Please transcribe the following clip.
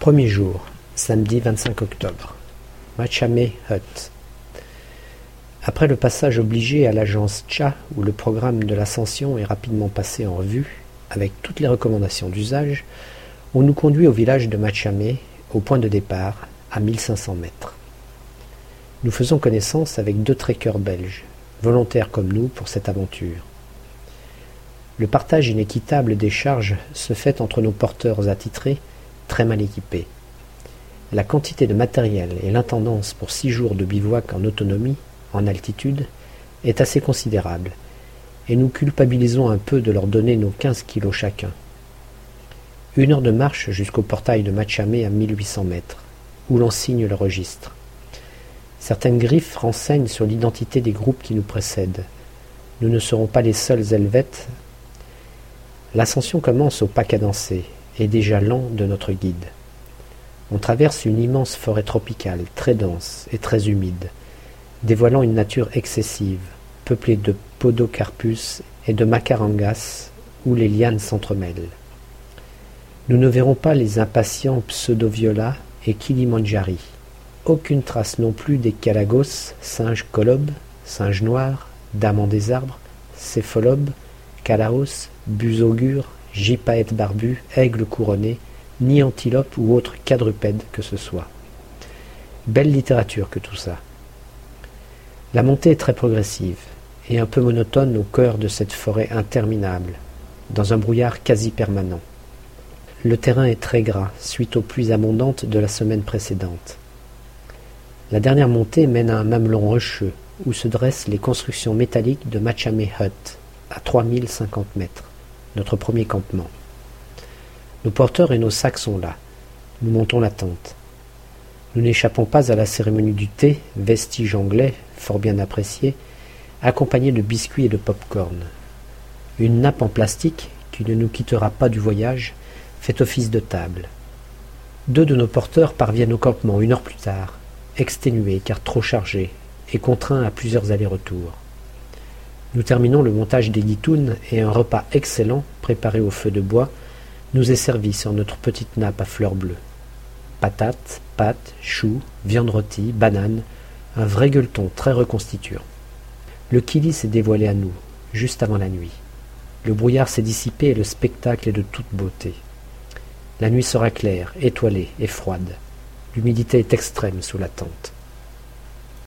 Premier jour, samedi 25 octobre. Machame Hut. Après le passage obligé à l'agence Cha, où le programme de l'ascension est rapidement passé en revue, avec toutes les recommandations d'usage, on nous conduit au village de Machame, au point de départ, à 1500 mètres. Nous faisons connaissance avec deux trekkers belges, volontaires comme nous pour cette aventure. Le partage inéquitable des charges se fait entre nos porteurs attitrés, très mal équipés. La quantité de matériel et l'intendance pour six jours de bivouac en autonomie, en altitude, est assez considérable, et nous culpabilisons un peu de leur donner nos quinze kilos chacun. Une heure de marche jusqu'au portail de Machamé à mille huit cents mètres, où l'on signe le registre. Certaines griffes renseignent sur l'identité des groupes qui nous précèdent. Nous ne serons pas les seuls Helvètes L'ascension commence au pas cadencé et déjà lent de notre guide. On traverse une immense forêt tropicale, très dense et très humide, dévoilant une nature excessive, peuplée de podocarpus et de macarangas, où les lianes s'entremêlent. Nous ne verrons pas les impatients pseudoviola et kilimanjari. Aucune trace non plus des calagos, singes colobes, singes noirs, damans des arbres, céphalobes, calaos, busaugure, gypaète barbu, aigle couronné, ni antilope ou autre quadrupède que ce soit. Belle littérature que tout ça. La montée est très progressive et un peu monotone au cœur de cette forêt interminable, dans un brouillard quasi permanent. Le terrain est très gras suite aux pluies abondantes de la semaine précédente. La dernière montée mène à un mamelon rocheux où se dressent les constructions métalliques de Machame Hut, à trois mille cinquante mètres notre premier campement. Nos porteurs et nos sacs sont là. Nous montons la tente. Nous n'échappons pas à la cérémonie du thé, vestige anglais, fort bien apprécié, accompagné de biscuits et de pop-corn. Une nappe en plastique, qui ne nous quittera pas du voyage, fait office de table. Deux de nos porteurs parviennent au campement une heure plus tard, exténués car trop chargés, et contraints à plusieurs allers-retours. Nous terminons le montage des guitounes et un repas excellent, préparé au feu de bois, nous est servi sur notre petite nappe à fleurs bleues. Patates, pâtes, choux, viande rôtie, bananes, un vrai gueuleton très reconstituant. Le kili s'est dévoilé à nous, juste avant la nuit. Le brouillard s'est dissipé et le spectacle est de toute beauté. La nuit sera claire, étoilée et froide. L'humidité est extrême sous la tente.